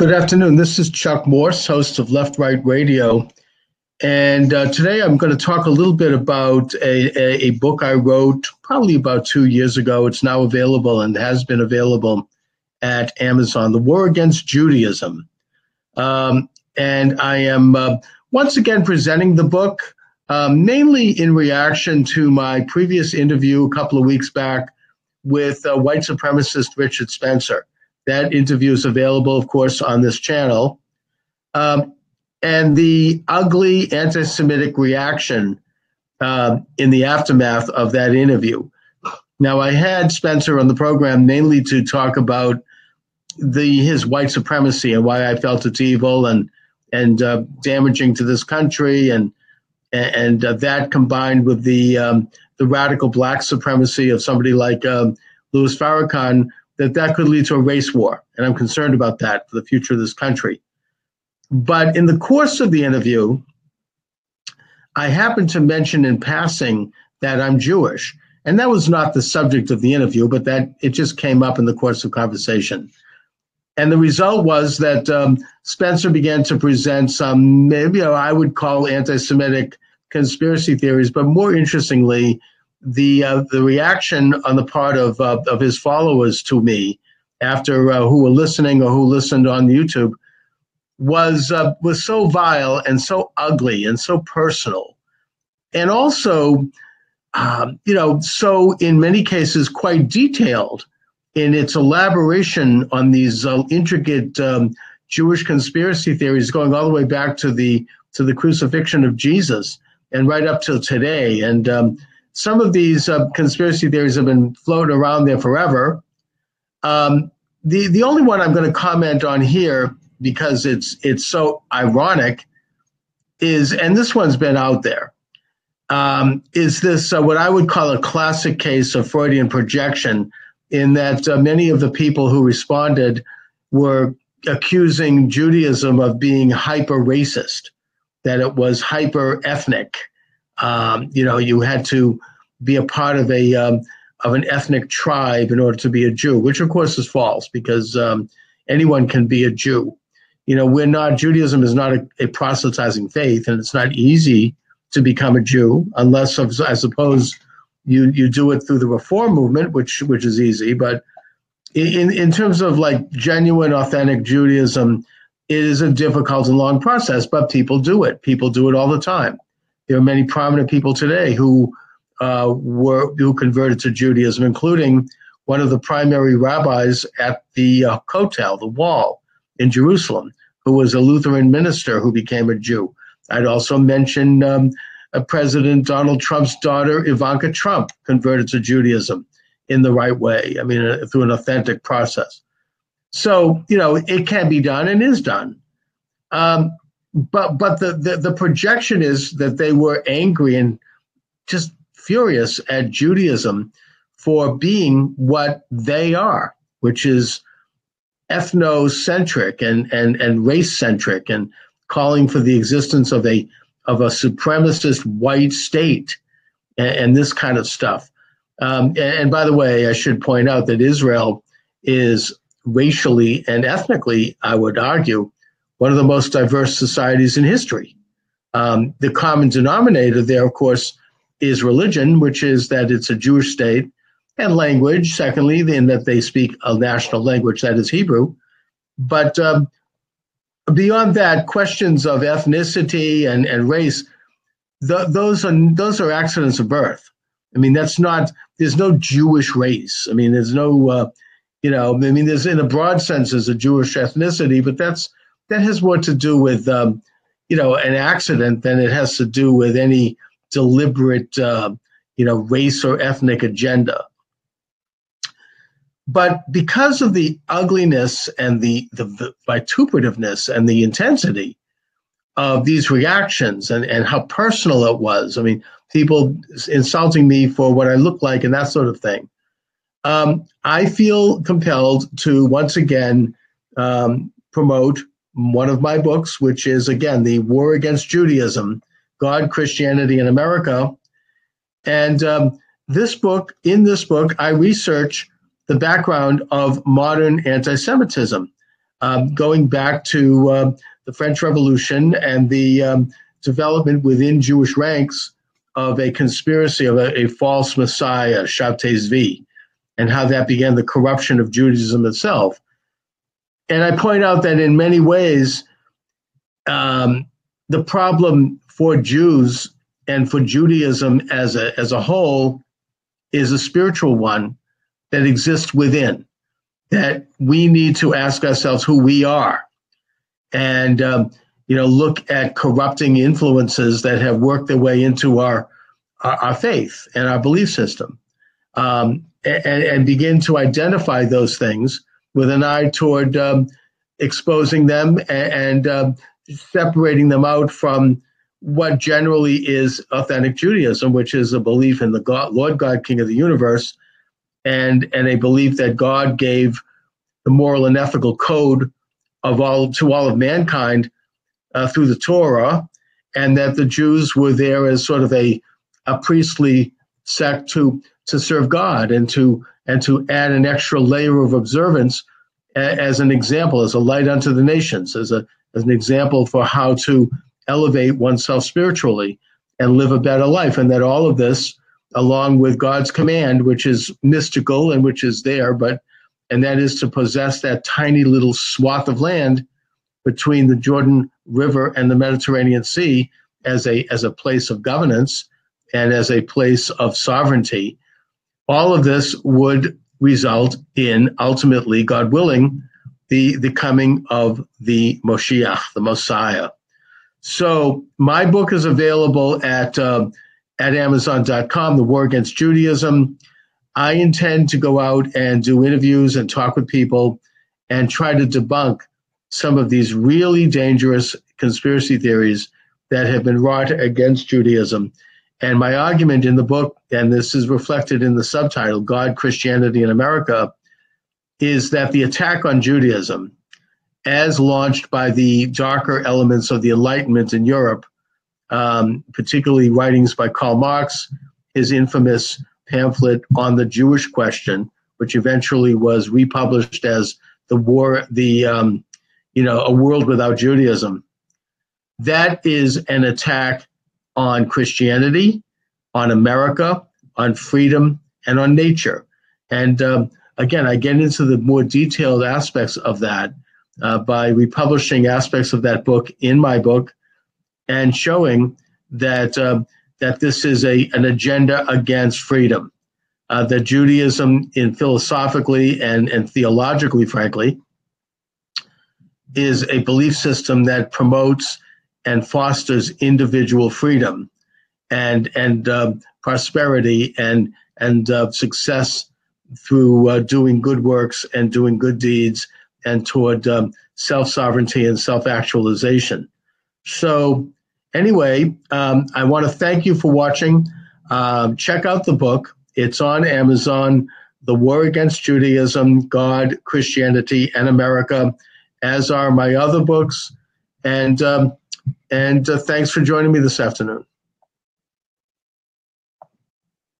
Good afternoon. This is Chuck Morse, host of Left Right Radio. And uh, today I'm going to talk a little bit about a, a, a, book I wrote probably about two years ago. It's now available and has been available at Amazon The War Against Judaism. Um, and I am uh, once again presenting the book, um, mainly in reaction to my previous interview a couple of weeks back with uh, white supremacist Richard Spencer. That interview is available, of course, on this channel. Um, and the ugly anti Semitic reaction uh, in the aftermath of that interview. Now, I had Spencer on the program mainly to talk about the his white supremacy and why I felt it's evil and and uh, damaging to this country and and uh, that combined with the um, the radical black supremacy of somebody like um, Louis Farrakhan that that could lead to a race war, and I'm concerned about that for the future of this country. But in the course of the interview, I happened to mention in passing that I'm Jewish, and that was not the subject of the interview, but that it just came up in the course of conversation. And the result was that um, Spencer began to present some, maybe you know, I would call anti-Semitic conspiracy theories, but more interestingly, the uh, the reaction on the part of uh, of his followers to me after uh, who were listening or who listened on YouTube was uh, was so vile and so ugly and so personal, and also, um, you know, so in many cases quite detailed in its elaboration on these uh, intricate um, Jewish conspiracy theories going all the way back to the to the crucifixion of Jesus and right up till today, and um, some of these uh, conspiracy theories have been floating around there forever. Um, the the only one I'm going to comment on here because it's it's so ironic is, and this one's been out there, um, is this uh, what I would call a classic case of Freudian projection, in that uh, many of the people who responded were accusing Judaism of being hyper racist, that it was hyper ethnic, um, you know, you had to be a part of a um, of an ethnic tribe in order to be a Jew, which of course is false because um, anyone can be a Jew. You know, we're not Judaism is not a, a, proselytizing faith, and it's not easy to become a Jew unless, I suppose, you you do it through the Reform movement, which which is easy. But in in terms of like genuine, authentic Judaism, it is a difficult and long process, but people do it. People do it all the time. There are many prominent people today who uh, were who converted to Judaism, including one of the primary rabbis at the uh, Kotel, the Wall in Jerusalem, who was a Lutheran minister who became a Jew. I'd also mention um, uh, President Donald Trump's daughter, Ivanka Trump, converted to Judaism in the right way. I mean, uh, through an authentic process. So, you know, it can be done and is done. Um, but but the, the, the projection is that they were angry and just furious at Judaism for being what they are, which is ethnocentric and and and race centric and calling for the existence of a of a supremacist white state and, and this kind of stuff. Um, and, and by the way, I should point out that Israel is racially and ethnically, I would argue, one of the most diverse societies in history. Um, the common denominator there, of course, is religion, which is that it's a Jewish state, and language, secondly, in that they speak a national language that is Hebrew. But um, beyond that, questions of ethnicity and, and race, those are those are accidents of birth. I mean, that's not. There's no Jewish race. I mean, there's no. Uh, you know, I mean, there's in a broad sense, there's a Jewish ethnicity, but that's that has more to do with um, you know an accident than it has to do with any deliberate uh, you know race or ethnic agenda. But because of the ugliness and the, the, vituperativeness and the intensity of these reactions and, and how personal it was, I mean, people insulting me for what I look like and that sort of thing. Um, I feel compelled to once again um, promote one of my books, which is again the War Against Judaism: God, Christianity, and America. And um, this book, in this book, I research the background of modern anti-Semitism. um, going back to uh, the French Revolution and the um, development within Jewish ranks of a conspiracy of a, a false Messiah, Shabtai Zvi, and how that began the corruption of Judaism itself. And I point out that in many ways, um, the problem for Jews and for Judaism as a, as a whole is a spiritual one that exists within, that we need to ask ourselves who we are. And um, you know, look at corrupting influences that have worked their way into our our, our faith and our belief system, um, and, and, begin to identify those things with an eye toward um, exposing them and, and um, separating them out from what generally is authentic Judaism, which is a belief in the God, Lord God, King of the universe, and and a belief that God gave the moral and ethical code of all to all of mankind uh, through the Torah, and that the Jews were there as sort of a, a priestly sect to to serve God and to and to add an extra layer of observance as an example, as a light unto the nations, as a as an example for how to elevate oneself spiritually and live a better life, and that all of this, along with God's command, which is mystical and which is there, but and that is to possess that tiny little swath of land between the Jordan River and the Mediterranean Sea as a as a place of governance and as a place of sovereignty. All of this would result in ultimately, God willing, the the coming of the Moshiach, the Messiah. So my book is available at uh, at Amazon.com. The War Against Judaism. I intend to go out and do interviews and talk with people and try to debunk some of these really dangerous conspiracy theories that have been wrought against Judaism. And my argument in the book, and this is reflected in the subtitle, God, Christianity, in America, is that the attack on Judaism, as launched by the darker elements of the Enlightenment in Europe, um, particularly writings by Karl Marx, his infamous pamphlet on the Jewish question, which eventually was republished as the war, the um, you know, a world without Judaism. That is an attack on Christianity, on America, on freedom, and on nature. And um, again, I get into the more detailed aspects of that uh, by republishing aspects of that book in my book and showing that uh, that this is a an agenda against freedom. Uh, that Judaism, in philosophically and and theologically, frankly, is a belief system that promotes and fosters individual freedom and and uh, prosperity and and uh, success through uh, doing good works and doing good deeds and toward um, self sovereignty and self actualization. So, anyway, um, I want to thank you for watching. Um, check out the book. It's on Amazon. The War Against Judaism, God, Christianity, and America as are my other books. And um, and uh, thanks for joining me this afternoon.